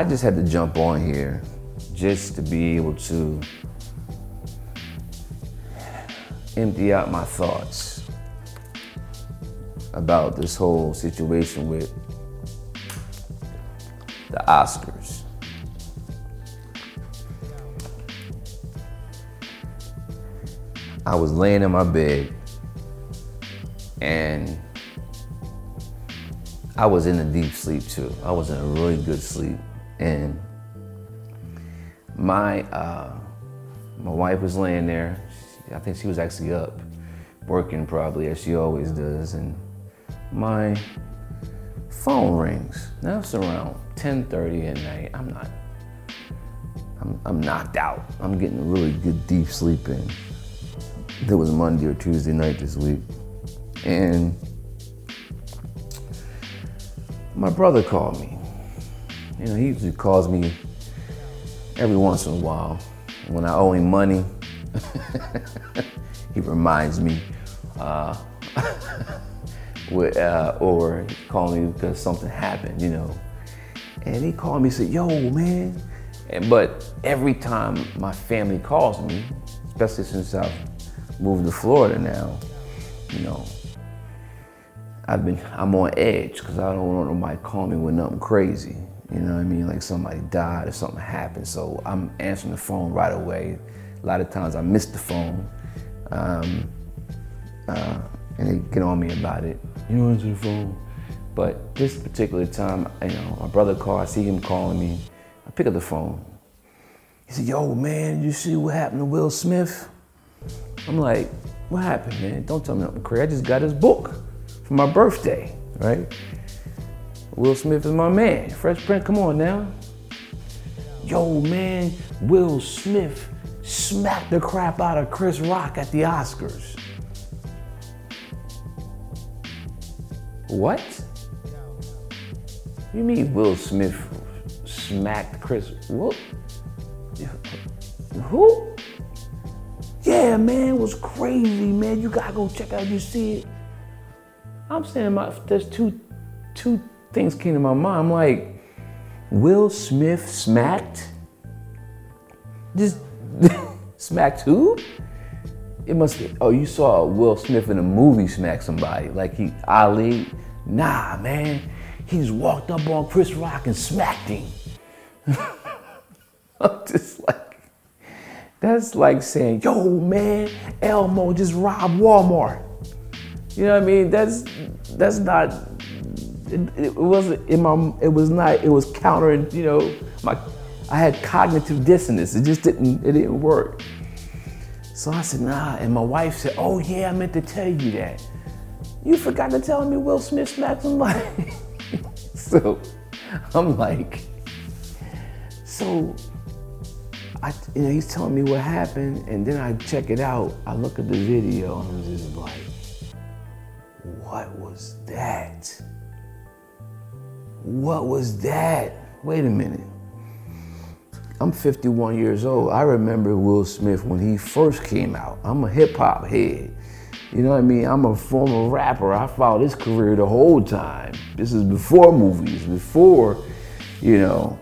I just had to jump on here just to be able to empty out my thoughts about this whole situation with the Oscars. I was laying in my bed and I was in a deep sleep too. I was in a really good sleep. And my uh, my wife was laying there. I think she was actually up, working probably as she always does. And my phone rings. Now it's around 10:30 at night. I'm not. I'm, I'm knocked out. I'm getting a really good deep sleep in. It was Monday or Tuesday night this week, and my brother called me. You know, he usually calls me every once in a while. When I owe him money, he reminds me. Uh, with, uh, or call me because something happened, you know. And he called me and said, yo, man. And, but every time my family calls me, especially since I've moved to Florida now, you know, I've been, I'm on edge because I don't want nobody call me with nothing crazy. You know what I mean? Like somebody died or something happened. So I'm answering the phone right away. A lot of times I miss the phone. Um, uh, and they get on me about it. You don't answer the phone. But this particular time, you know, my brother called, I see him calling me. I pick up the phone. He said, yo, man, you see what happened to Will Smith? I'm like, what happened, man? Don't tell me nothing crazy. I just got his book for my birthday, right? Will Smith is my man. Fresh Prince, come on now. Yo, man, Will Smith smacked the crap out of Chris Rock at the Oscars. What? You mean Will Smith smacked Chris? What? Who? Yeah, man, was crazy, man. You gotta go check out. You see it. I'm saying my there's two two things came to my mind. I'm like, Will Smith smacked? Just smacked who? It must be, oh, you saw Will Smith in a movie smack somebody, like he Ali. Nah, man. He just walked up on Chris Rock and smacked him. I'm just like, that's like saying, yo, man, Elmo just robbed Walmart. You know what I mean? That's that's not. It, it wasn't in my. It was not. It was countering. You know, my. I had cognitive dissonance. It just didn't. It didn't work. So I said, nah. And my wife said, oh yeah, I meant to tell you that. You forgot to tell me Will Smith smacked somebody. so I'm like, so I, you know, he's telling me what happened, and then I check it out. I look at the video, and I'm just like, what was that? What was that? Wait a minute. I'm 51 years old. I remember Will Smith when he first came out. I'm a hip hop head. You know what I mean? I'm a former rapper. I followed his career the whole time. This is before movies, before, you know,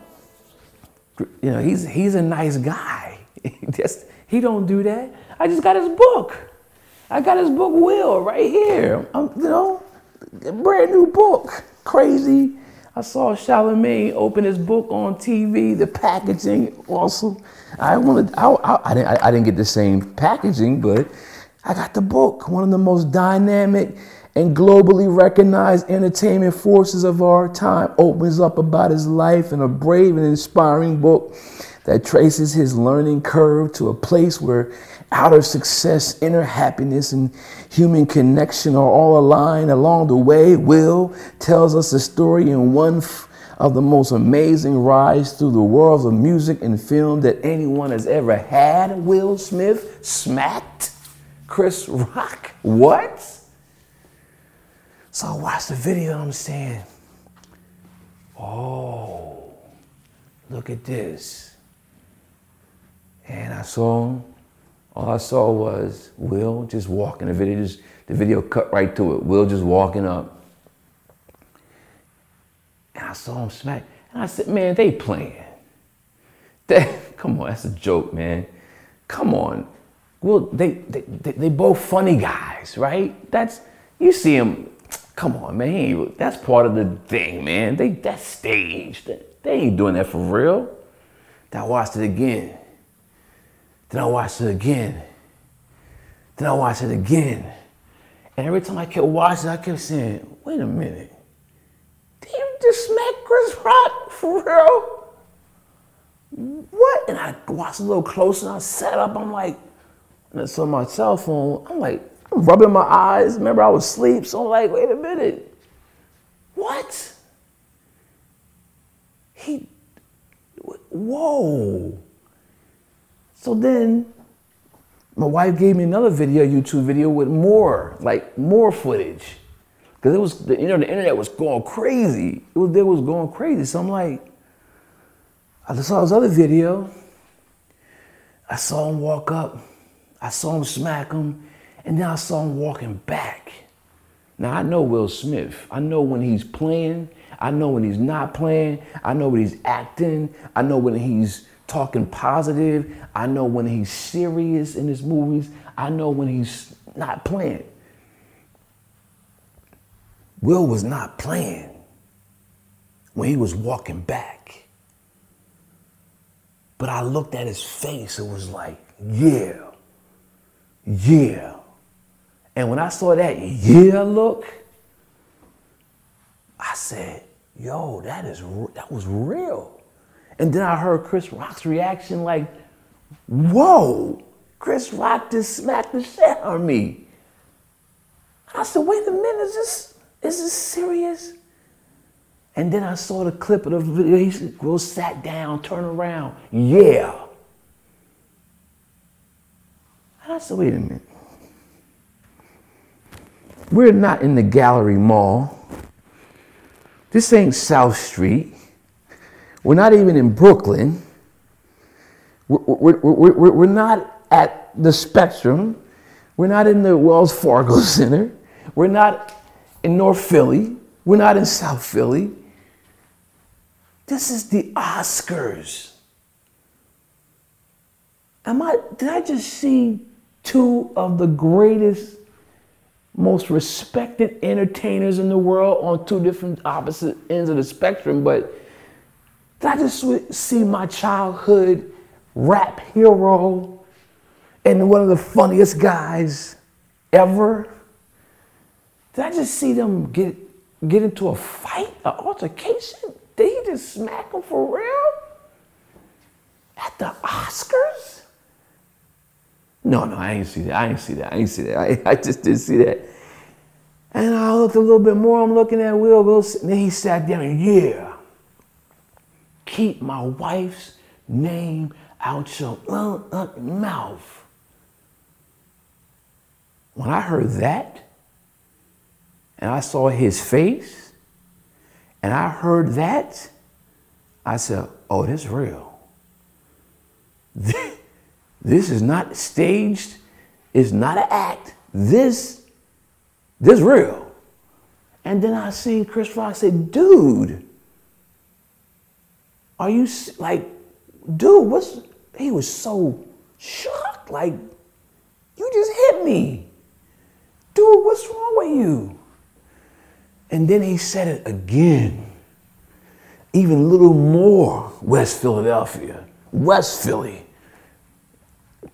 you know, he's he's a nice guy. just, he don't do that. I just got his book. I got his book Will right here. I'm, you know, brand new book. Crazy. I saw Charlamagne open his book on TV. The packaging awesome. I wanted. I, I, I, didn't, I, I didn't get the same packaging, but I got the book. One of the most dynamic and globally recognized entertainment forces of our time opens up about his life in a brave and inspiring book that traces his learning curve to a place where outer success, inner happiness, and human connection are all aligned along the way. Will tells us a story in one of the most amazing rides through the worlds of music and film that anyone has ever had. Will Smith smacked Chris Rock. What? So I watched the video I'm saying, oh, look at this. And I saw. All I saw was Will just walking. The video just the video cut right to it. Will just walking up. And I saw him smack. And I said, man, they playing. Come on, that's a joke, man. Come on. Will they, they, they, they both funny guys, right? That's, you see them, come on, man. That's part of the thing, man. They, that's staged. They ain't doing that for real. I watched it again. Then I watched it again. Then I watched it again. And every time I kept watching, I kept saying, wait a minute. Did you just smack Chris Rock for real? What? And I watched a little closer and I sat up. I'm like, and it's on my cell phone. I'm like, I'm rubbing my eyes. Remember, I was asleep. So I'm like, wait a minute. What? He, whoa. So then my wife gave me another video, YouTube video with more, like more footage. Cause it was, the, you know, the internet was going crazy. It was, it was going crazy. So I'm like, I saw this other video. I saw him walk up. I saw him smack him. And then I saw him walking back. Now I know Will Smith. I know when he's playing. I know when he's not playing. I know when he's acting. I know when he's talking positive. I know when he's serious in his movies. I know when he's not playing. Will was not playing when he was walking back. But I looked at his face, it was like, yeah, yeah. And when I saw that yeah look, I said, yo, that is that was real. And then I heard Chris Rock's reaction like, whoa, Chris Rock just smacked the shit out of me. I said, wait a minute, is this, is this serious? And then I saw the clip of the video. He said, Will sat down, turn around. Yeah. And I said, wait a minute. We're not in the gallery mall. This ain't South Street. We're not even in Brooklyn. We're, we're, we're, we're not at the Spectrum. We're not in the Wells Fargo Center. We're not in North Philly. We're not in South Philly. This is the Oscars. Am I, did I just see two of the greatest, most respected entertainers in the world on two different opposite ends of the spectrum? But did I just see my childhood rap hero and one of the funniest guys ever? Did I just see them get get into a fight, an altercation? Did he just smack him for real? At the Oscars? No, no, I ain't see that. I ain't see that. I ain't see that. I, I just didn't see that. And I looked a little bit more. I'm looking at Will Wilson. Then he sat down and, yeah, keep my wife's name out your uh, uh, mouth. When I heard that, and I saw his face, and I heard that, I said, oh, this is real. This is not staged. It's not an act. This, this real. And then I seen Chris Rock say, dude, are you like, dude, what's, he was so shocked. Like, you just hit me. Dude, what's wrong with you? And then he said it again, even a little more West Philadelphia, West Philly.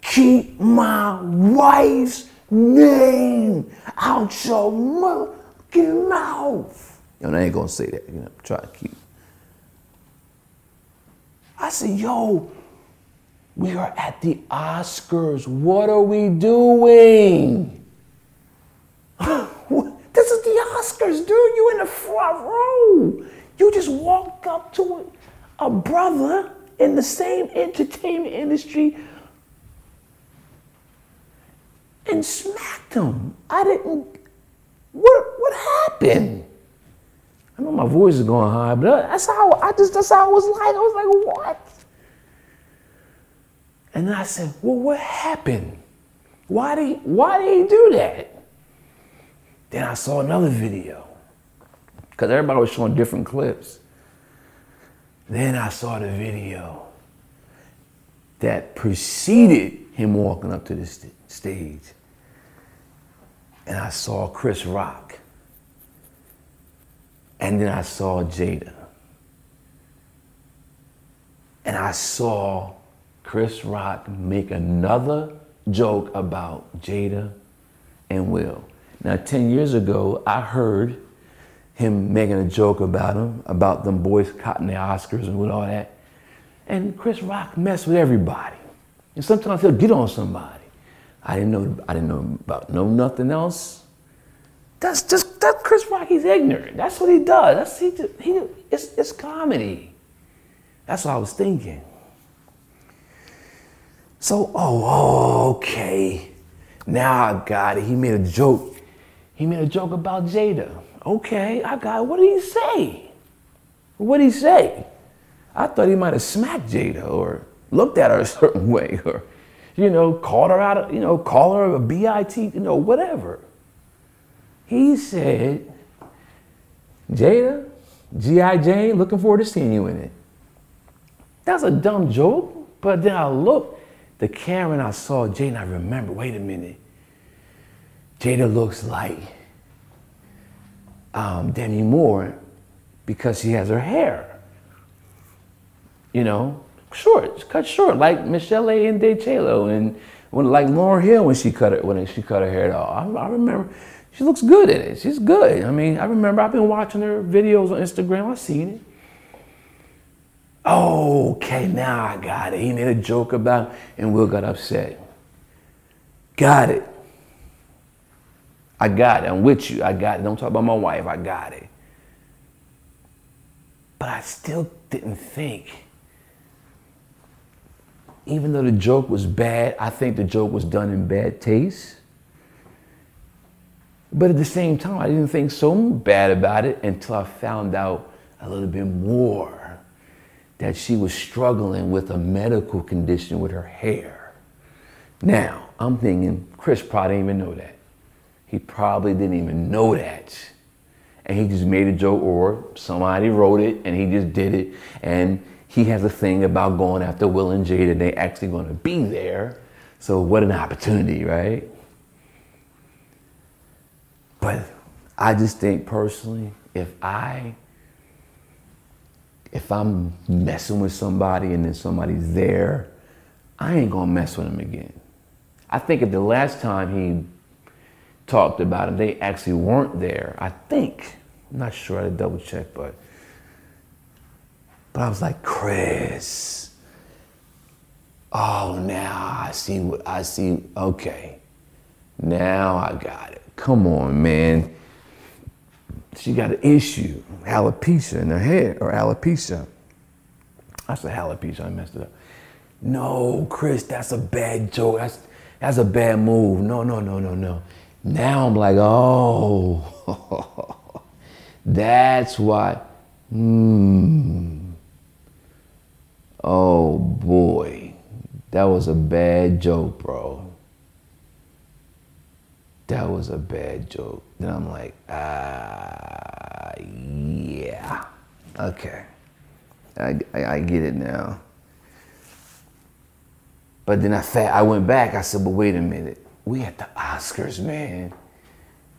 Keep my wife's name out your motherfucking mouth. You I ain't gonna say that. You know, try to keep. I said, yo, we are at the Oscars. What are we doing? this is the Oscars, dude. You in the front row. You just walked up to a, a brother in the same entertainment industry and smacked him. I didn't. What what happened? I know my voice is going high, but that's how I just that's how I was like. I was like, what? And I said, well, what happened? Why did he, why did he do that? Then I saw another video because everybody was showing different clips. Then I saw the video that preceded him walking up to the st- stage. And I saw Chris Rock. And then I saw Jada. And I saw Chris Rock make another joke about Jada and Will. Now, 10 years ago, I heard him making a joke about him, about them boys cotton the Oscars and with all that. And Chris Rock messed with everybody. And sometimes he'll get on somebody. I didn't know I didn't know about no nothing else. That's just that's Chris Rock, he's ignorant. That's what he does. That's he, Just, he it's it's comedy. That's what I was thinking. So, oh, okay. Now I got it. He made a joke. He made a joke about Jada. Okay, I got it. What did he say? What did he say? I thought he might have smacked Jada or looked at her a certain way or, you know, called her out, you know, call her a BIT, you know, whatever. He said, Jada, G.I. Jane, looking forward to seeing you in it. That's a dumb joke, but then I looked, the camera and I saw Jada I remember, wait a minute. Jada looks like um, Demi Moore because she has her hair. You know, short, cut short, like Meshell Ndegeocello, and when like Lauryn Hill when she cut it when she cut her hair off. I, I remember she looks good in it. She's good. I mean, I remember I've been watching her videos on Instagram. I've seen it. Okay, now I got it. He made a joke about it, and Will got upset. Got it. I got it. I'm with you. I got it. Don't talk about my wife. I got it. But I still didn't think. Even though the joke was bad, I think the joke was done in bad taste. But at the same time, I didn't think so bad about it until I found out a little bit more that she was struggling with a medical condition with her hair. Now, I'm thinking Chris probably didn't even know that. He probably didn't even know that. And he just made a joke, or somebody wrote it and he just did it. And he has a thing about going after Will and Jada. They actually going to be there. So, what an opportunity, right? But I just think personally, if I if I'm messing with somebody and then somebody's there, I ain't gonna mess with him again. I think if the last time he talked about him, they actually weren't there. I think. I'm not sure. I had to double check, but but I was like, Chris. Oh, now I see what I see. Okay. Now I got it. Come on, man she got an issue, alopecia in her head, or alopecia. I said alopecia, I messed it up. No, Chris, that's a bad joke. That's, that's a bad move. No, no, no, no, no. Now I'm like, oh, that's why. Hmm. Oh boy, that was a bad joke, bro that was a bad joke. Then I'm like, ah, yeah, okay, I, I, I, get it now. But then I fa- I went back. I said, but wait a minute, we at the Oscars, man.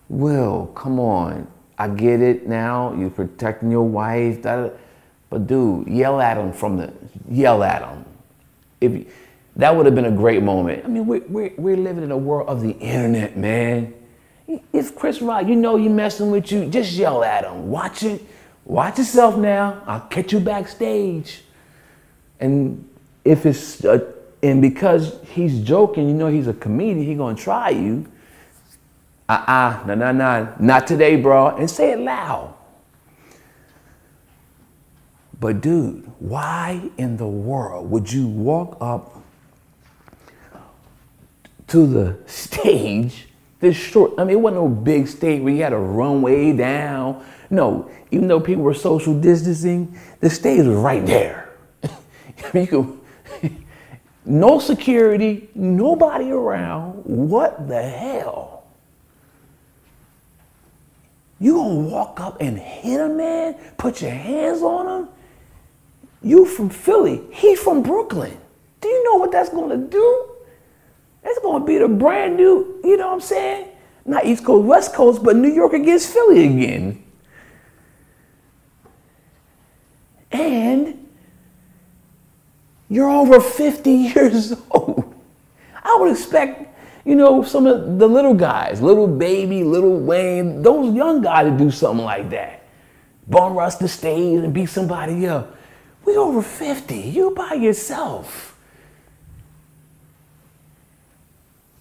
Will, come on. I get it now. You're protecting your wife. But dude, yell at him from the yell at him. If that would have been a great moment. I mean, we're, we're, we're living in a world of the internet, man. If Chris Rock, you know you messing with you, just yell at him. Watch it. Watch yourself now. I'll catch you backstage. And if it's, uh, and because he's joking, you know he's a comedian, he gonna try you. Uh-uh, nah, nah, nah, not today, bro. And say it loud. But dude, why in the world would you walk up to the stage, this short, I mean, it wasn't no big stage where you had a runway down. No, even though people were social distancing, the stage was right there. I mean, you could, no security, nobody around. What the hell? You gonna walk up and hit a man? Put your hands on him? You from Philly, he from Brooklyn. Do you know what that's gonna do? That's gonna be the brand new, you know what I'm saying? Not East Coast, West Coast, but New York against Philly again. And you're over 50 years old. I would expect, you know, some of the little guys, little baby, little Wayne, those young guys to do something like that. Bum rush the stage and beat somebody up. We're over 50. You by yourself.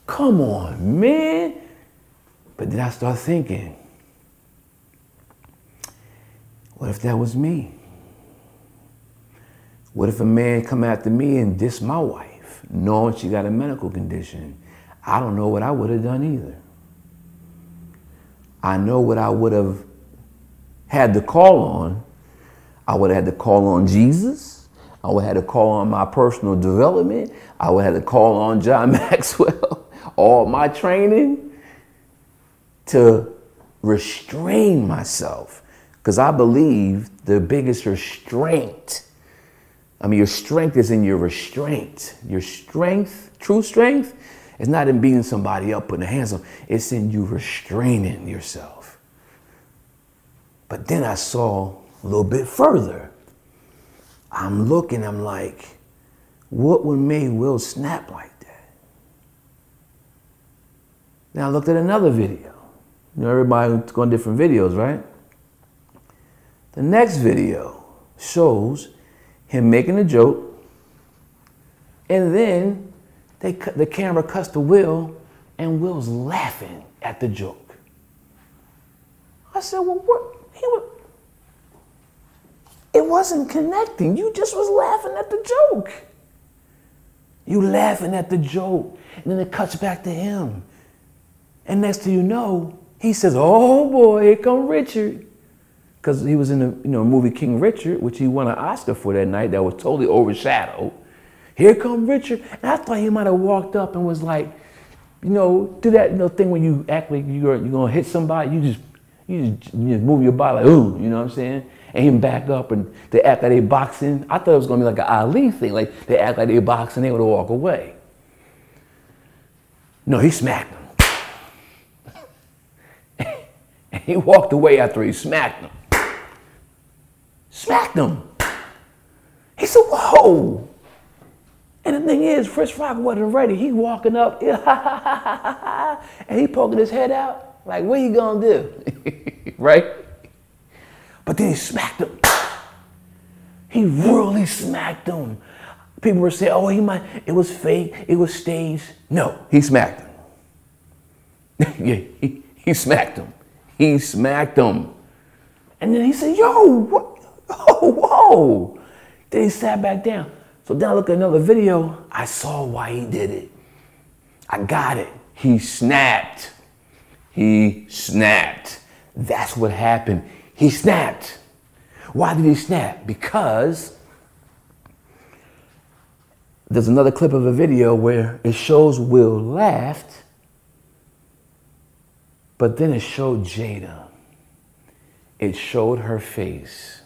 Come on, man. But then I start thinking, what if that was me? What if a man come after me and diss my wife, knowing she got a medical condition? I don't know what I would have done either. I know what I would have had to call on. I would have had to call on Jesus. I would have had to call on my personal development. I would have had to call on John Maxwell, all my training to restrain myself. Because I believe the biggest restraint I mean, your strength is in your restraint. Your strength, true strength, is not in beating somebody up, putting hands on. It's in you restraining yourself. But then I saw a little bit further. I'm looking, I'm like, what would make Will snap like that? Then I looked at another video. You know, everybody's going different videos, right? The next video shows him making a joke, and then they cut, the camera cuts to Will, and Will's laughing at the joke. I said, "Well, what? He was." It wasn't connecting. You just was laughing at the joke. You laughing at the joke, and then it cuts back to him. And next thing you know, he says, "Oh boy, here come Richard." because he was in the you know movie King Richard, which he won an Oscar for that night. That was totally overshadowed. Here come Richard, and I thought he might have walked up and was like, you know, do that you know thing when you act like you're you're gonna hit somebody, you just you just, you just move your body like ooh, you know what I'm saying? And him back up and they act like they boxing. I thought it was gonna be like an Ali thing, like they act like they boxing, and they would walk away. No, he smacked him. And he walked away after he smacked him smacked him. He said, Whoa. And the thing is, Chris Rock wasn't ready. He walking up, and he poking his head out, like, what are you gonna do? right? But then he smacked him. He really smacked him. People were saying, oh, he might, it was fake, it was staged. No, he smacked him. yeah, he, he smacked him. He smacked him. And then he said, yo, what? Oh, whoa. Then he sat back down. So then I look at another video. I saw why he did it. I got it. He snapped. He snapped. That's what happened. He snapped. Why did he snap? Because there's another clip of a video where it shows Will laughed, but then it showed Jada. It showed her face.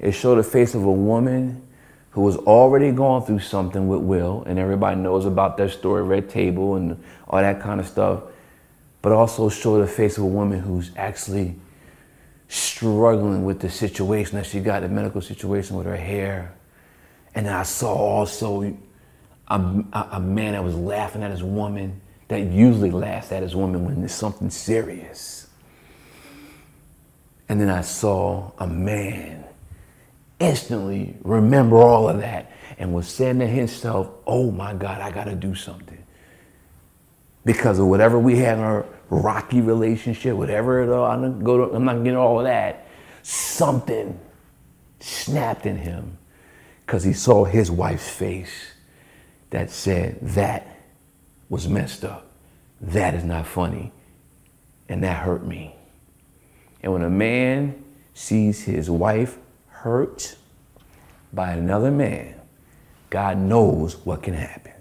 It showed the face of a woman who was already going through something with Will, and everybody knows about that story, Red Table, and all that kind of stuff. But also showed the face of a woman who's actually struggling with the situation that she got, the medical situation with her hair. And I saw also a, a, a man that was laughing at his woman that usually laughs at his woman when there's something serious. And then I saw a man instantly remember all of that and was saying to himself, oh my God, I got to do something. Because of whatever we had in our rocky relationship, whatever it all, I'm not, go to, I'm not getting all of that, something snapped in him because he saw his wife's face that said, that was messed up. That is not funny. And that hurt me. And when a man sees his wife hurt by another man, God knows what can happen.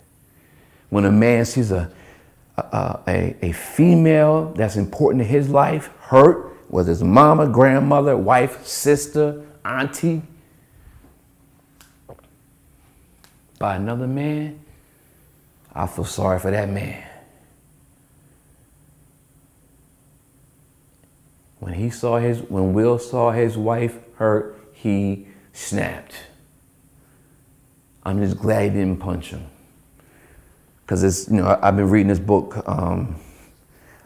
When a man sees a, a, a, a female that's important to his life hurt, whether it's mama, grandmother, wife, sister, auntie, by another man, I feel sorry for that man. When he saw his, when Will saw his wife hurt, he snapped. I'm just glad he didn't punch him. Because it's, you know, I've been reading this book um,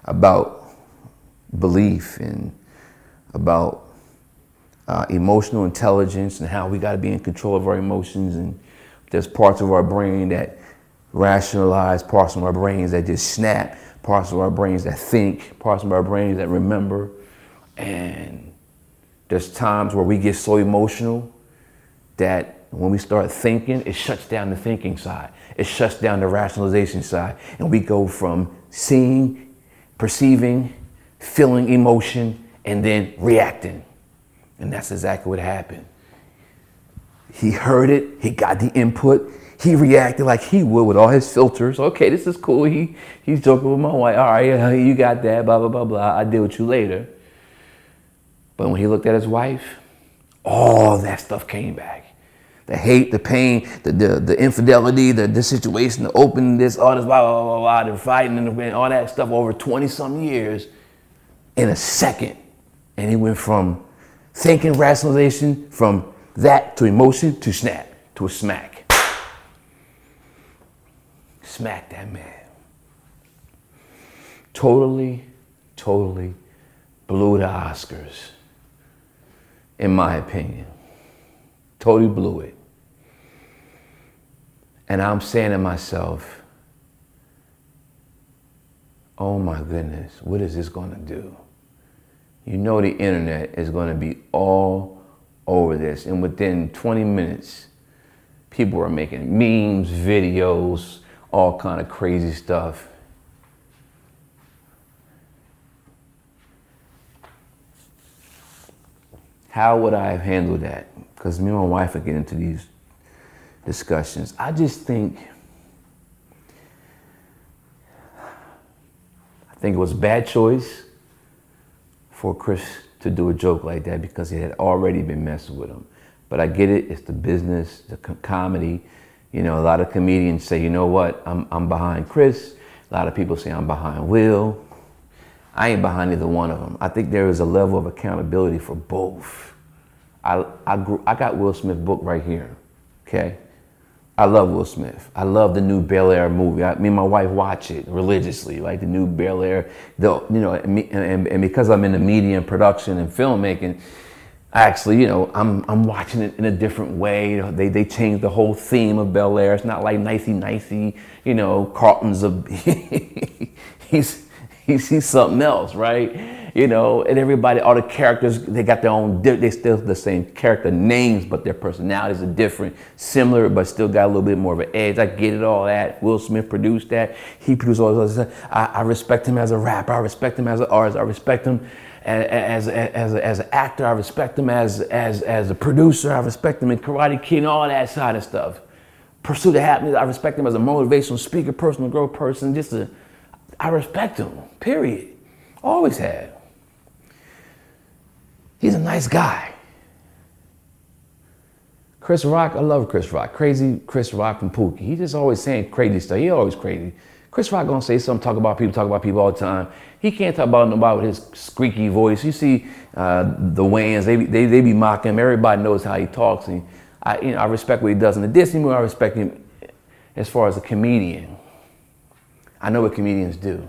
about belief and about uh, emotional intelligence and how we got to be in control of our emotions. And there's parts of our brain that rationalize, parts of our brains that just snap, parts of our brains that think, parts of our brains that remember. And there's times where we get so emotional that when we start thinking, it shuts down the thinking side. It shuts down the rationalization side. And we go from seeing, perceiving, feeling emotion, and then reacting. And that's exactly what happened. He heard it, he got the input, he reacted like he would with all his filters. Okay, this is cool. He he's joking with my wife. All right, you got that, blah, blah, blah, blah. I'll deal with you later. But when he looked at his wife, all that stuff came back. The hate, the pain, the, the, the infidelity, the, the situation, the openness, all this blah, blah, blah, blah, the fighting and all that stuff over 20 some years in a second. And he went from thinking rationalization, from that to emotion to snap, to a smack. Smack that man. Totally, totally blew the Oscars in my opinion. Totally blew it. And I'm saying to myself, oh my goodness, what is this going to do? You know, the internet is going to be all over this. And within 20 minutes, people are making memes, videos, all kind of crazy stuff. How would I have handled that? Because me and my wife are getting into these discussions. I just think, I think it was a bad choice for Chris to do a joke like that because he had already been messing with him. But I get it, it's the business, the comedy. You know, a lot of comedians say, you know what, I'm, I'm behind Chris. A lot of people say I'm behind Will. I ain't behind either one of them. I think there is a level of accountability for both. I, I, grew, I got Will Smith book right here, okay? I love Will Smith. I love the new Bel Air movie. I, me and my wife watch it religiously, like the new Bel Air. The, you know, and, and, and because I'm in the media and production and filmmaking, actually, you know, I'm, I'm watching it in a different way. They, they changed the whole theme of Bel Air. It's not like nicey nicey, you know, Carlton's a, he's, he's, he's something else, right? You know, and everybody, all the characters, they got their own, they still the same character names, but their personalities are different, similar, but still got a little bit more of an edge. I get it, all that. Will Smith produced that. He produced all this. I, I respect him as a rapper. I respect him as an artist. I respect him as, as, as, an actor. I respect him as, as, as a producer. I respect him in Karate Kid and all that side of stuff. Pursuit of happiness. I respect him as a motivational speaker, personal growth person. Just a, I respect him. Period. Always had. He's a nice guy. Chris Rock, I love Chris Rock. Crazy Chris Rock from Pookie. He's just always saying crazy stuff. He always crazy. Chris Rock gonna say something, talk about people, talk about people all the time. He can't talk about nobody with his squeaky voice. You see uh, the Wayans, they, they, they be mocking him. Everybody knows how he talks. And I, you know, I respect what he does in the Disney movie. I respect him as far as a comedian. I know what comedians do.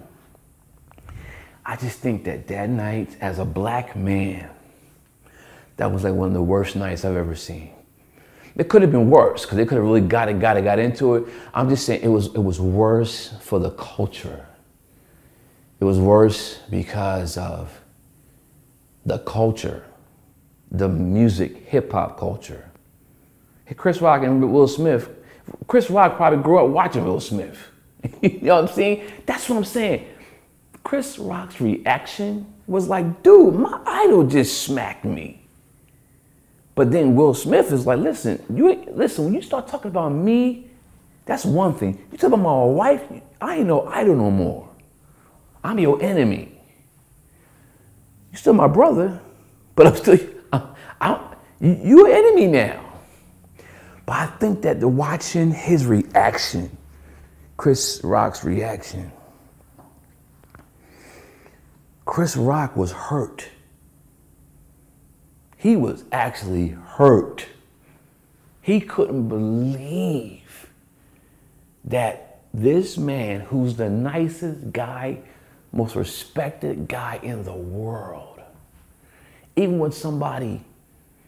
I just think that that night, as a black man, that was like one of the worst nights I've ever seen. It could have been worse because they could have really got it, got it, got into it. I'm just saying it was it was worse for the culture. It was worse because of the culture, the music, hip hop culture. Chris Rock and Will Smith. Chris Rock probably grew up watching Will Smith. you know what I'm saying? That's what I'm saying. Chris Rock's reaction was like, dude, my idol just smacked me. But then Will Smith is like, listen, you listen, when you start talking about me, that's one thing. You talk about my wife, I ain't no idol no more. I'm your enemy. You're still my brother, but I'm still, I'm, I'm, you're an enemy now. But I think that the watching his reaction, Chris Rock's reaction, Chris Rock was hurt. He was actually hurt. He couldn't believe that this man, who's the nicest guy, most respected guy in the world, even when somebody,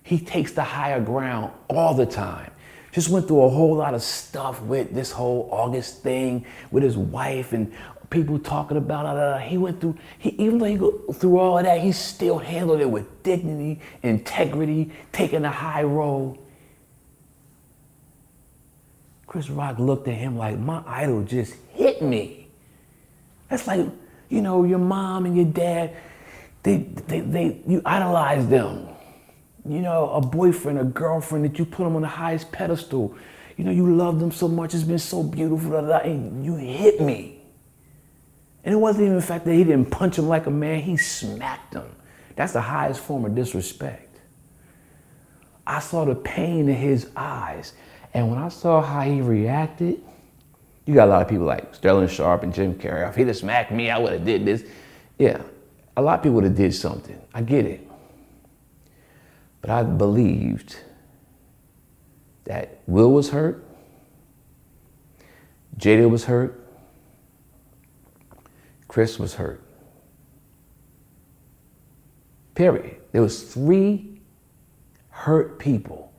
he takes the higher ground all the time. Just went through a whole lot of stuff with this whole August thing with his wife and people talking about. Uh, he went through, he, even though he go through all of that, he still handled it with dignity, integrity, taking a high road. Chris Rock looked at him like, my idol just hit me. That's like, you know, your mom and your dad, they, they, they, you idolize them. You know, a boyfriend, a girlfriend that you put them on the highest pedestal. You know, you love them so much, it's been so beautiful, and you hit me. And it wasn't even the fact that he didn't punch him like a man, he smacked him. That's the highest form of disrespect. I saw the pain in his eyes. And when I saw how he reacted, you got a lot of people like Sterling Sharpe and Jim Carrey. If he'd have smacked me, I would have did this. Yeah, a lot of people would have did something. I get it. But I believed that Will was hurt, Jada was hurt, Chris was hurt. Period. There was three hurt people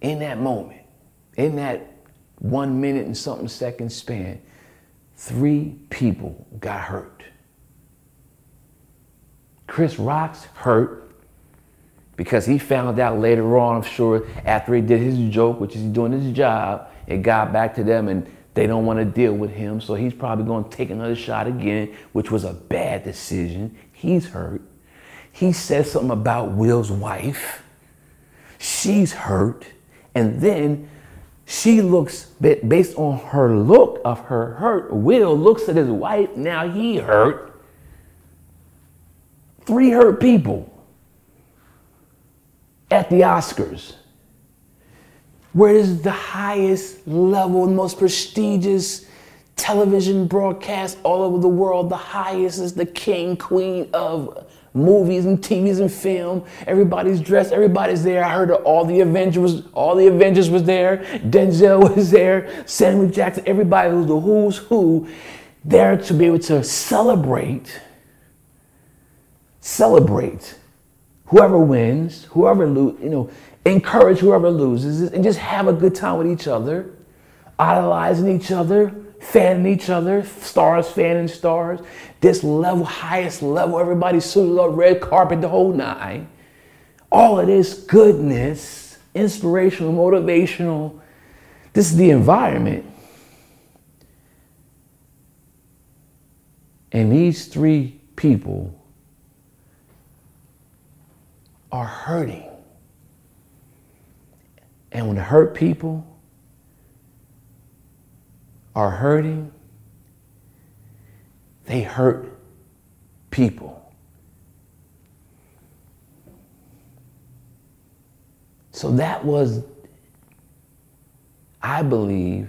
in that moment, in that one minute and something second span, three people got hurt. Chris Rock's hurt because he found out later on, I'm sure, after he did his joke, which is doing his job, it got back to them and they don't want to deal with him. So he's probably going to take another shot again, which was a bad decision. He's hurt. He says something about Will's wife. She's hurt. And then she looks, based on her look of her hurt, Will looks at his wife. Now he hurt. Three hurt people at the Oscars, where is the highest level, and most prestigious television broadcast all over the world. The highest is the king, queen of movies and TVs and film. Everybody's dressed, everybody's there. I heard all the Avengers, all the Avengers was there. Denzel was there, Samuel Jackson, everybody was the who's who, there to be able to celebrate, celebrate whoever wins, whoever you know, encourage whoever loses, and just have a good time with each other, idolizing each other, fanning each other, stars fanning stars. This level, highest level, everybody suited up, red carpet, the whole nine. All of this goodness, inspirational, motivational. This is the environment. And these three people are hurting. And when hurt people are hurting, they hurt people. So that was, I believe,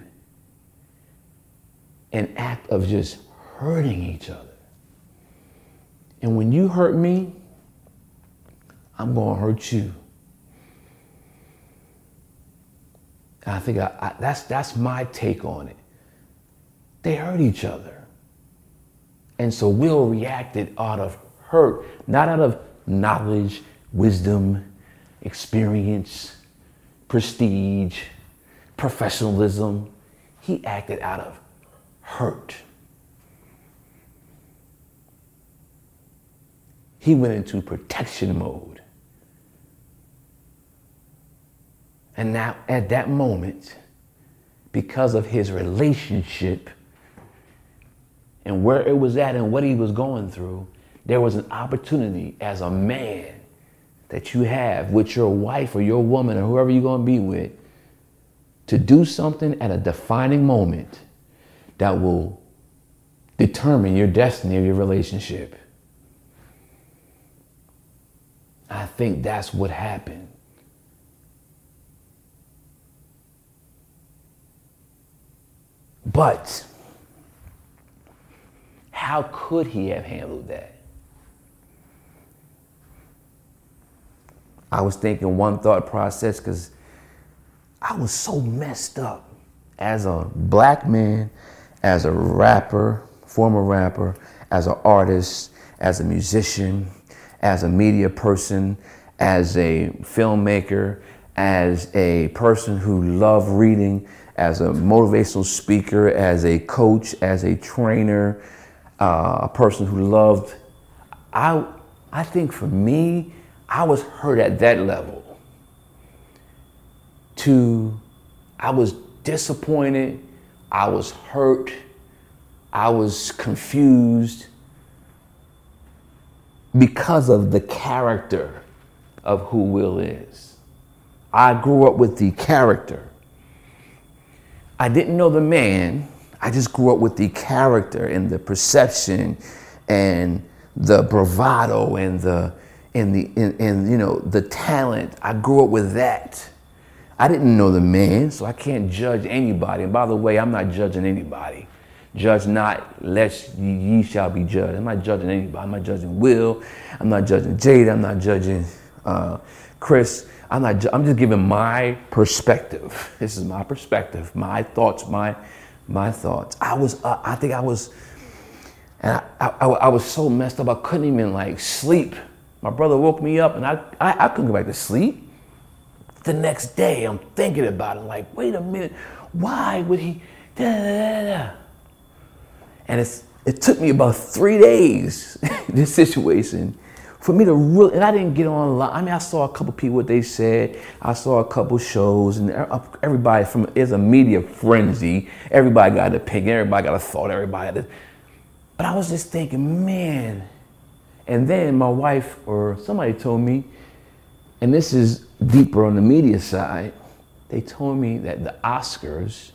an act of just hurting each other. And when you hurt me, I'm going to hurt you. And I think I, I, that's, that's my take on it. They hurt each other. And so Will reacted out of hurt, not out of knowledge, wisdom, experience, prestige, professionalism. He acted out of hurt. He went into protection mode. And now, at that moment, because of his relationship and where it was at and what he was going through, there was an opportunity as a man that you have with your wife or your woman or whoever you're going to be with to do something at a defining moment that will determine your destiny of your relationship. I think that's what happened. But how could he have handled that? I was thinking one thought process because I was so messed up as a black man, as a rapper, former rapper, as an artist, as a musician, as a media person, as a filmmaker, as a person who loved reading, as a motivational speaker, as a coach, as a trainer, uh, a person who loved. I, I think for me, I was hurt at that level. To, I was disappointed, I was hurt, I was confused because of the character of who Will is. I grew up with the character. I didn't know the man, I just grew up with the character and the perception and the bravado and the and the and, and you know the talent. I grew up with that. I didn't know the man, so I can't judge anybody. And by the way, I'm not judging anybody. Judge not, lest ye shall be judged. I'm not judging anybody. I'm not judging Will. I'm not judging Jade. I'm not judging uh, Chris. I'm not. I'm just giving my perspective. This is my perspective, my thoughts, my my thoughts. I was. Uh, I think I was. And I, I, I, was so messed up. I couldn't even like sleep. My brother woke me up, and I, I, I couldn't go back to sleep the next day, I'm thinking about it, like, wait a minute, why would he? Da, da, da, and it's, it took me about three days, this situation, for me to really, and I didn't get online. I mean, I saw a couple people what they said. I saw a couple shows, and everybody from it's a media frenzy. Everybody got an opinion. Everybody got a thought. Everybody, a, but I was just thinking, man. And then my wife or somebody told me, and this is deeper on the media side, they told me that the Oscars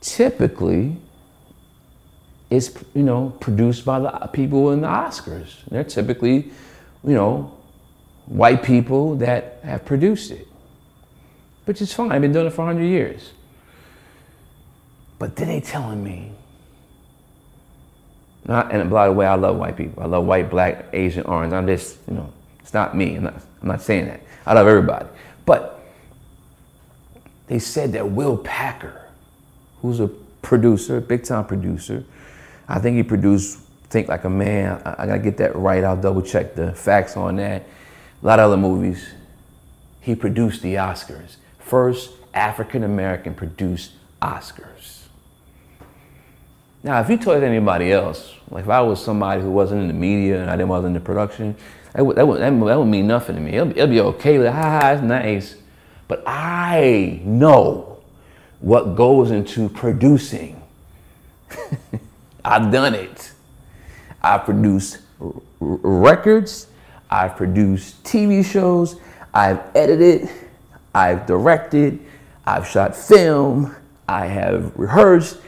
typically is you know produced by the people in the Oscars. They're typically, you know, white people that have produced it, which is fine. I've been doing it for 100 years. But then they telling me, not, and by the way, I love white people. I love white, black, Asian, orange. I'm just, you know, it's not me. I'm not, I'm not saying that. I love everybody. But they said that Will Packer, who's a producer, big time producer, I think he produced Think Like a Man. I, I gotta get that right. I'll double check the facts on that. A lot of other movies. He produced the Oscars. First African American produced Oscars. Now, if you told anybody else, like if I was somebody who wasn't in the media and I didn't wasn't in the production, that would, that would, that would, mean nothing to me. It'll, it'll be okay. Like, ha ha, it's nice. But I know what goes into producing. I've done it. I've produced r- records. I've produced TV shows. I've edited. I've directed. I've shot film. I have rehearsed.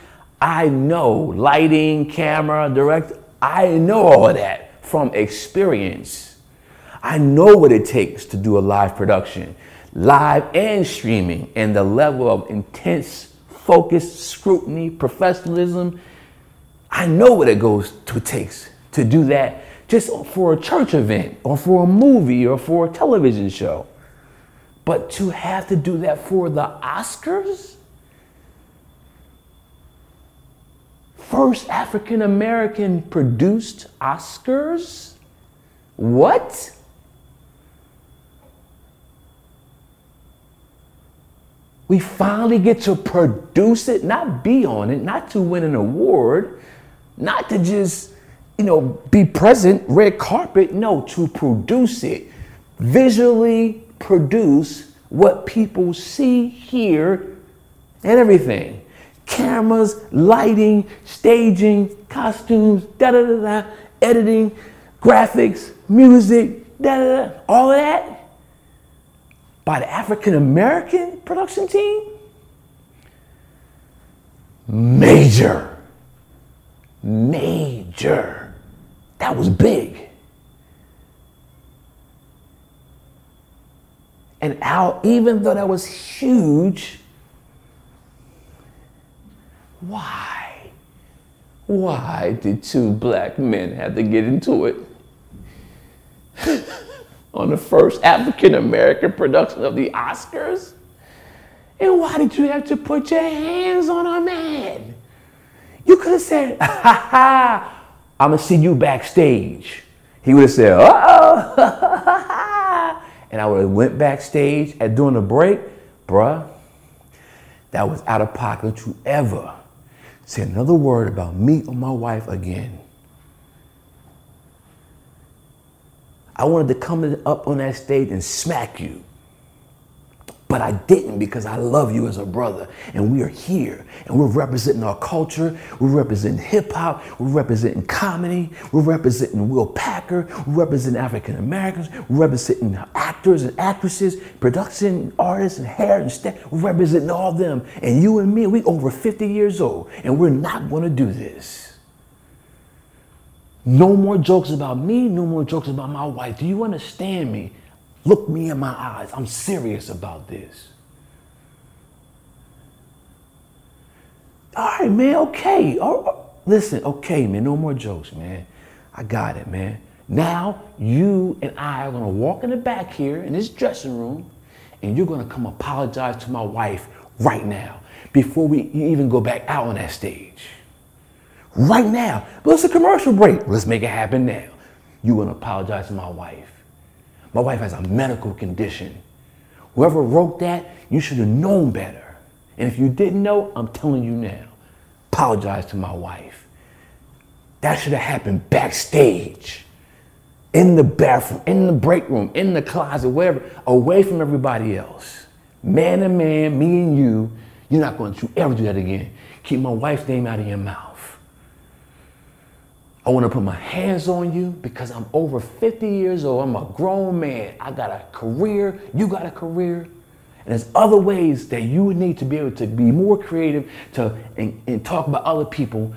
I know lighting, camera, direct. I know all of that from experience. I know what it takes to do a live production, live and streaming, and the level of intense focus, scrutiny, professionalism. I know what it goes to it takes to do that just for a church event or for a movie or for a television show. But to have to do that for the Oscars? First African American produced Oscars? What? we finally get to produce it, not be on it, not to win an award, not to just, you know, be present, red carpet, no, to produce it. Visually produce what people see, hear, and everything. Cameras, lighting, staging, costumes, da da da da, editing, graphics, music, da da da, all of that by the African American production team? Major. Major. That was big. And even though that was huge, Why? Why did two black men have to get into it? on the first African American production of the Oscars? And why did you have to put your hands on a man? You could have said, ha ha, I'm gonna see you backstage. He would have said, uh oh. and I would have went backstage at during the break, bruh, that was out of pocket. You ever say another word about me or my wife again. I wanted to come up on that stage and smack you. But I didn't because I love you as a brother. And we are here. And we're representing our culture. We're representing hip hop. We're representing comedy. We're representing Will Packer. We're representing African Americans. We're representing actors and actresses, production artists and hair and stuff. We're representing all them. And you and me, we over 50 years old. And we're not going to do this. No more jokes about me. No more jokes about my wife. Do you understand me? Look me in my eyes. I'm serious about this. All right, man, okay. Oh, oh, listen, okay, man, no more jokes, man. I got it, man. Now, you and I are gonna walk in the back here in this dressing room, and you're gonna come apologize to my wife right now before we even go back out on that stage. Right now. But it's a commercial break. Let's make it happen now. You wanna apologize to my wife. My wife has a medical condition. Whoever wrote that, you should have known better. And if you didn't know, I'm telling you now. Apologize to my wife. That should have happened backstage, in the bathroom, in the break room, in the closet, wherever, away from everybody else. Man to man, me and you, you're not going to ever do that again. Keep my wife's name out of your mouth. I want to put my hands on you because I'm over 50 years old. I'm a grown man. I got a career. You got a career. And there's other ways that you would need to be able to be more creative to and, and talk about other people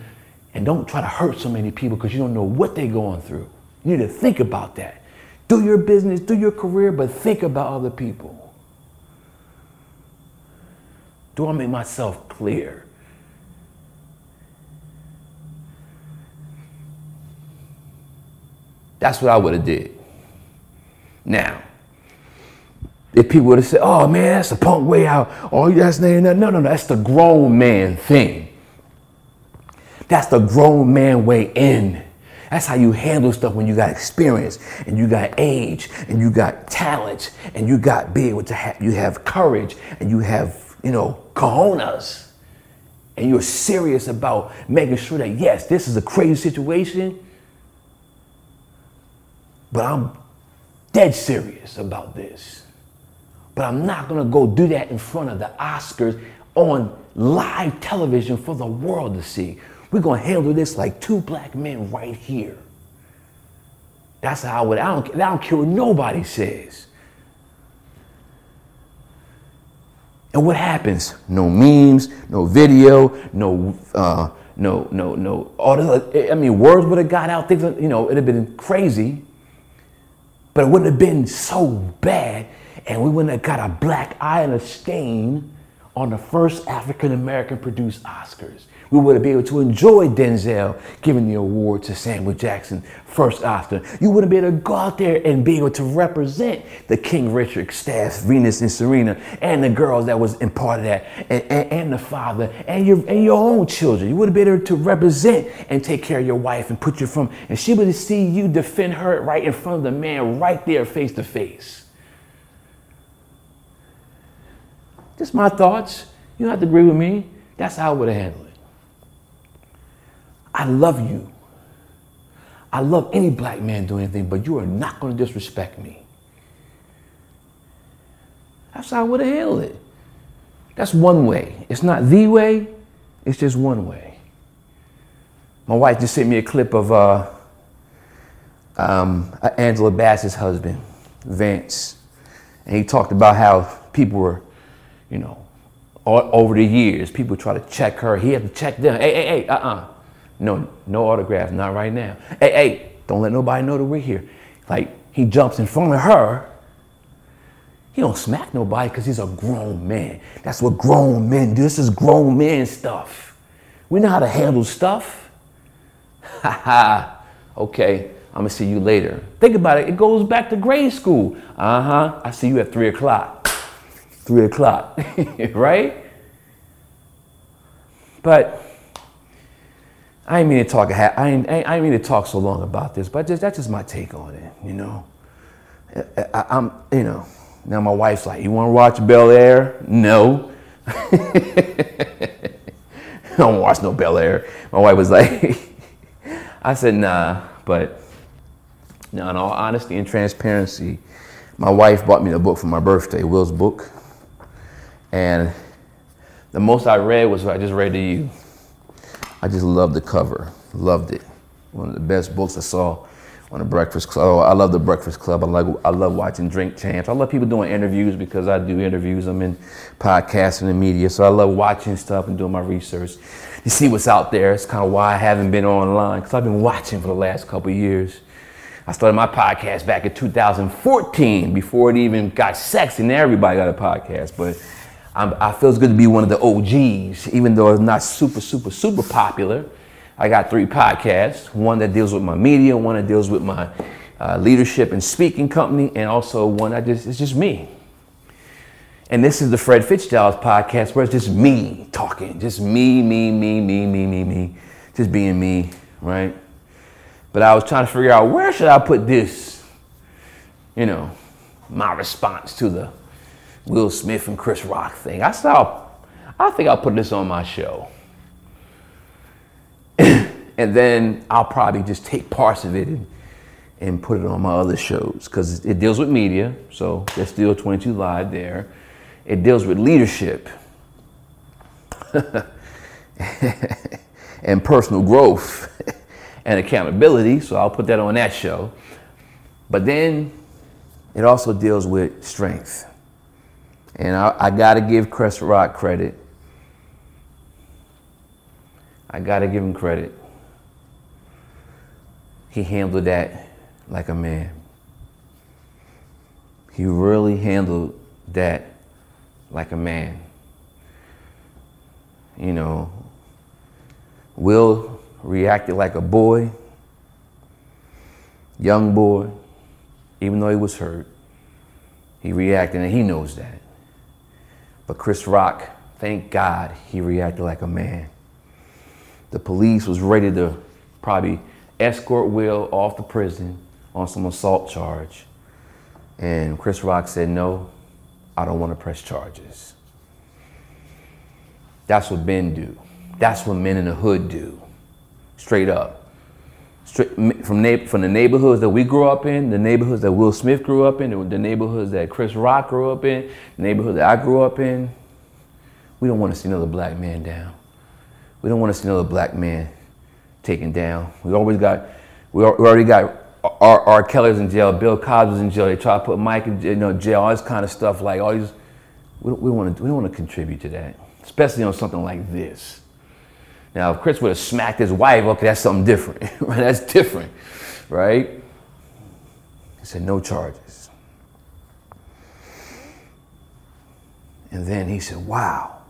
and don't try to hurt so many people because you don't know what they're going through. You need to think about that. Do your business, do your career, but think about other people. Do I make myself clear? That's what I would have did. Now, if people would have said, oh man, that's a punk way out. Oh, that's no, no, no, no, that's the grown man thing. That's the grown man way in. That's how you handle stuff when you got experience and you got age and you got talent and you got be able to have you have courage and you have, you know, cojones. And you're serious about making sure that yes, this is a crazy situation but I'm dead serious about this. But I'm not gonna go do that in front of the Oscars on live television for the world to see. We're gonna handle this like two black men right here. That's how I would, I don't, I don't care what nobody says. And what happens? No memes, no video, no, uh, no, no, no. All this, I mean, words would have got out. Things, you know, it'd have been crazy. But it wouldn't have been so bad, and we wouldn't have got a black eye and a stain on the first African American produced Oscars. We would have been able to enjoy Denzel giving the award to Samuel Jackson, first Oscar. You wouldn't been able to go out there and be able to represent the King Richard staff, Venus and Serena, and the girls that was in part of that, and, and, and the father, and your, and your own children. You would have been able to represent and take care of your wife and put you from, and she would see you defend her right in front of the man right there face to face. Just my thoughts. You don't have to agree with me. That's how I would have handled it. I love you. I love any black man doing anything, but you are not going to disrespect me. That's how I would have handled it. That's one way. It's not the way, it's just one way. My wife just sent me a clip of uh, um, Angela Bassett's husband, Vance. And he talked about how people were, you know, all, over the years, people try to check her. He had to check them. Hey, hey, hey, uh uh no, no autographs, not right now. Hey, hey, don't let nobody know that we're here. Like he jumps in front of her. He don't smack nobody because he's a grown man. That's what grown men do. This is grown man stuff. We know how to handle stuff. Ha ha. Okay, I'm gonna see you later. Think about it. It goes back to grade school. Uh huh. I see you at three o'clock. Three o'clock, right? But I ain't mean to talk. I ain't, I ain't mean to talk so long about this, but just, that's just my take on it. You know, I, I'm. You know, now my wife's like, "You want to watch Bel Air?" No. I don't watch no Bel Air. My wife was like, I said, "Nah," but now, in all honesty and transparency, my wife bought me the book for my birthday, Will's book, and the most I read was what I just read to you. I just loved the cover, loved it. One of the best books I saw on the Breakfast Club. Oh, I love the Breakfast Club. I like I love watching Drink Champs. I love people doing interviews because I do interviews. I'm in podcasting and the media, so I love watching stuff and doing my research to see what's out there. It's kind of why I haven't been online because I've been watching for the last couple years. I started my podcast back in 2014 before it even got sexy and everybody got a podcast, but I'm, i feel it's good to be one of the OGs, even though it's not super, super, super popular. I got three podcasts one that deals with my media, one that deals with my uh, leadership and speaking company, and also one that just, it's just me. And this is the Fred Fitzgerald podcast where it's just me talking, just me, me, me, me, me, me, me, just being me, right? But I was trying to figure out where should I put this, you know, my response to the Will Smith and Chris Rock thing. I saw, I think I'll put this on my show. and then I'll probably just take parts of it and, and put it on my other shows because it deals with media. So there's still 22 Live there. It deals with leadership and personal growth and accountability. So I'll put that on that show. But then it also deals with strength and I, I got to give Chris Rock credit. I got to give him credit. He handled that like a man. He really handled that like a man. You know, Will reacted like a boy, young boy, even though he was hurt. He reacted, and he knows that. But Chris Rock, thank God he reacted like a man. The police was ready to probably escort Will off the prison on some assault charge. And Chris Rock said, no, I don't want to press charges. That's what men do. That's what men in the hood do. Straight up. From, from the neighborhoods that we grew up in, the neighborhoods that Will Smith grew up in, the neighborhoods that Chris Rock grew up in, the neighborhood that I grew up in, we don't want to see another black man down. We don't want to see another black man taken down. We always got, we already got R. R. Kelly's in jail, Bill Cosby's in jail. They try to put Mike in you know, jail, all this kind of stuff. Like all these, we don't, we don't want to, we don't want to contribute to that, especially on something like this. Now, if Chris would have smacked his wife, okay, that's something different. that's different, right? He said, no charges. And then he said, wow,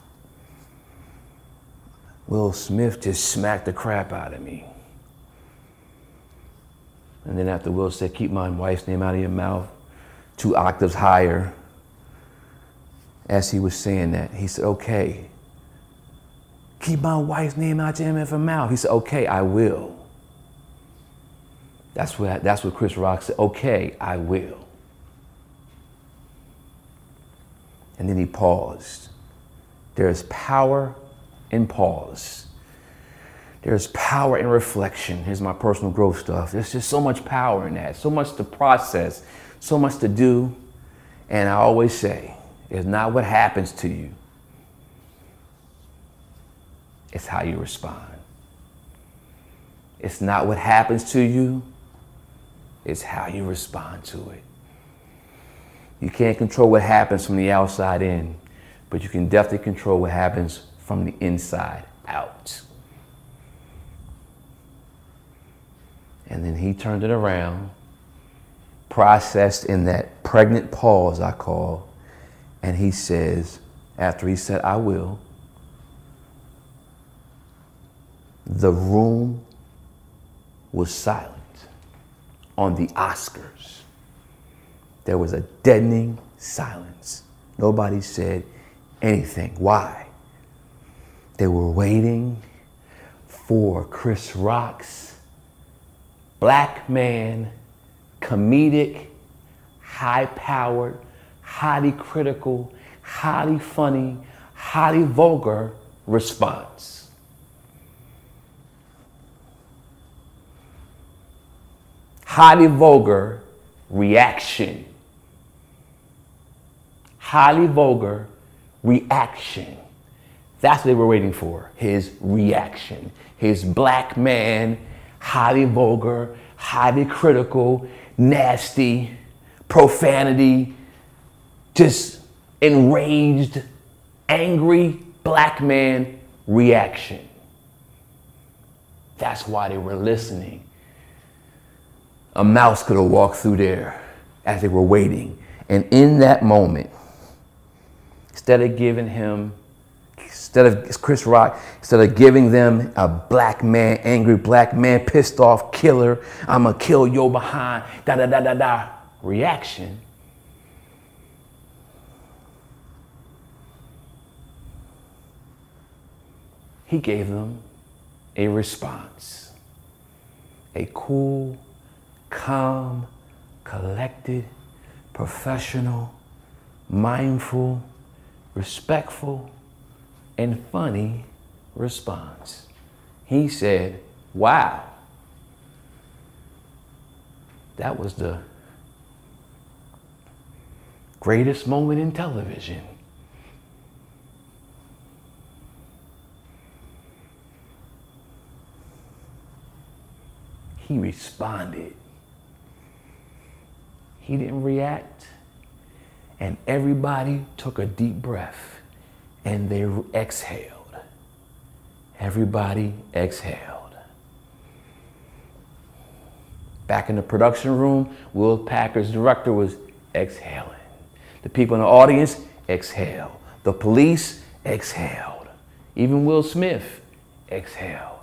Will Smith just smacked the crap out of me. And then after Will said, keep my wife's name out of your mouth, two octaves higher, as he was saying that, he said, okay, keep my wife's name out your MF mouth. He said, okay, I will. That's what, that's what Chris Rock said, okay, I will. And then he paused. There is power in pause. There's power in reflection. Here's my personal growth stuff. There's just so much power in that, so much to process, so much to do. And I always say, it's not what happens to you, it's how you respond. It's not what happens to you, it's how you respond to it. You can't control what happens from the outside in, but you can definitely control what happens from the inside out. And then he turned it around, processed in that pregnant pause, I call, and he says, after he said, I will, The room was silent on the Oscars. There was a deadening silence. Nobody said anything. Why? They were waiting for Chris Rock's black man, comedic, high powered, highly critical, highly funny, highly vulgar response. Highly vulgar reaction. Highly vulgar reaction. That's what they were waiting for his reaction. His black man, highly vulgar, highly critical, nasty, profanity, just enraged, angry black man reaction. That's why they were listening. A mouse could have walked through there as they were waiting. And in that moment, instead of giving him, instead of Chris Rock, instead of giving them a black man, angry black man, pissed off killer, I'm gonna kill your behind, da da da da da reaction, he gave them a response. A cool, calm, collected, professional, mindful, respectful, and funny response. He said, Wow, that was the greatest moment in television. He responded. He didn't react. And everybody took a deep breath and they exhaled. Everybody exhaled. Back in the production room, Will Packer's director was exhaling. The people in the audience exhaled. The police exhaled. Even Will Smith exhaled.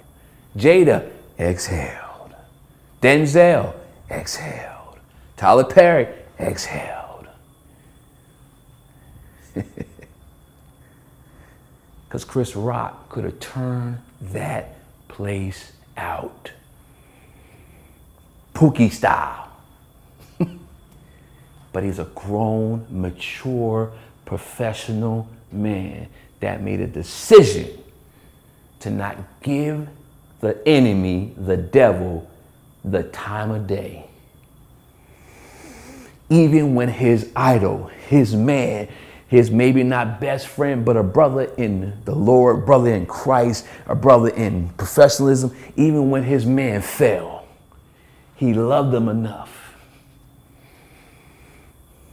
Jada exhaled. Denzel exhaled. Tyler Perry exhaled. Because Chris Rock could have turned that place out. Pookie style. but he's a grown, mature, professional man that made a decision to not give the enemy, the devil, the time of day. Even when his idol, his man, his maybe not best friend, but a brother in the Lord, brother in Christ, a brother in professionalism, even when his man fell, he loved them enough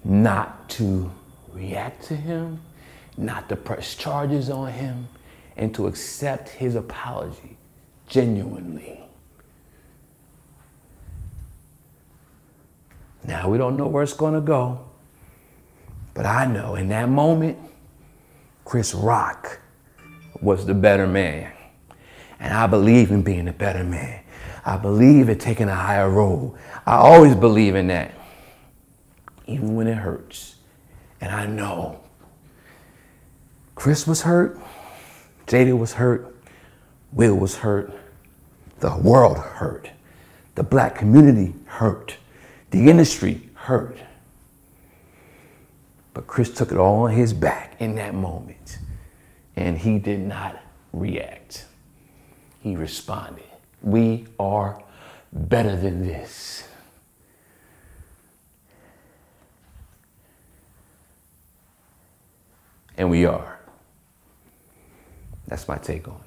not to react to him, not to press charges on him, and to accept his apology genuinely. Now, we don't know where it's going to go, but I know in that moment, Chris Rock was the better man. And I believe in being a better man. I believe in taking a higher role. I always believe in that, even when it hurts. And I know Chris was hurt, Jada was hurt, Will was hurt, the world hurt, the black community hurt. The industry hurt. But Chris took it all on his back in that moment. And he did not react. He responded. We are better than this. And we are. That's my take on it.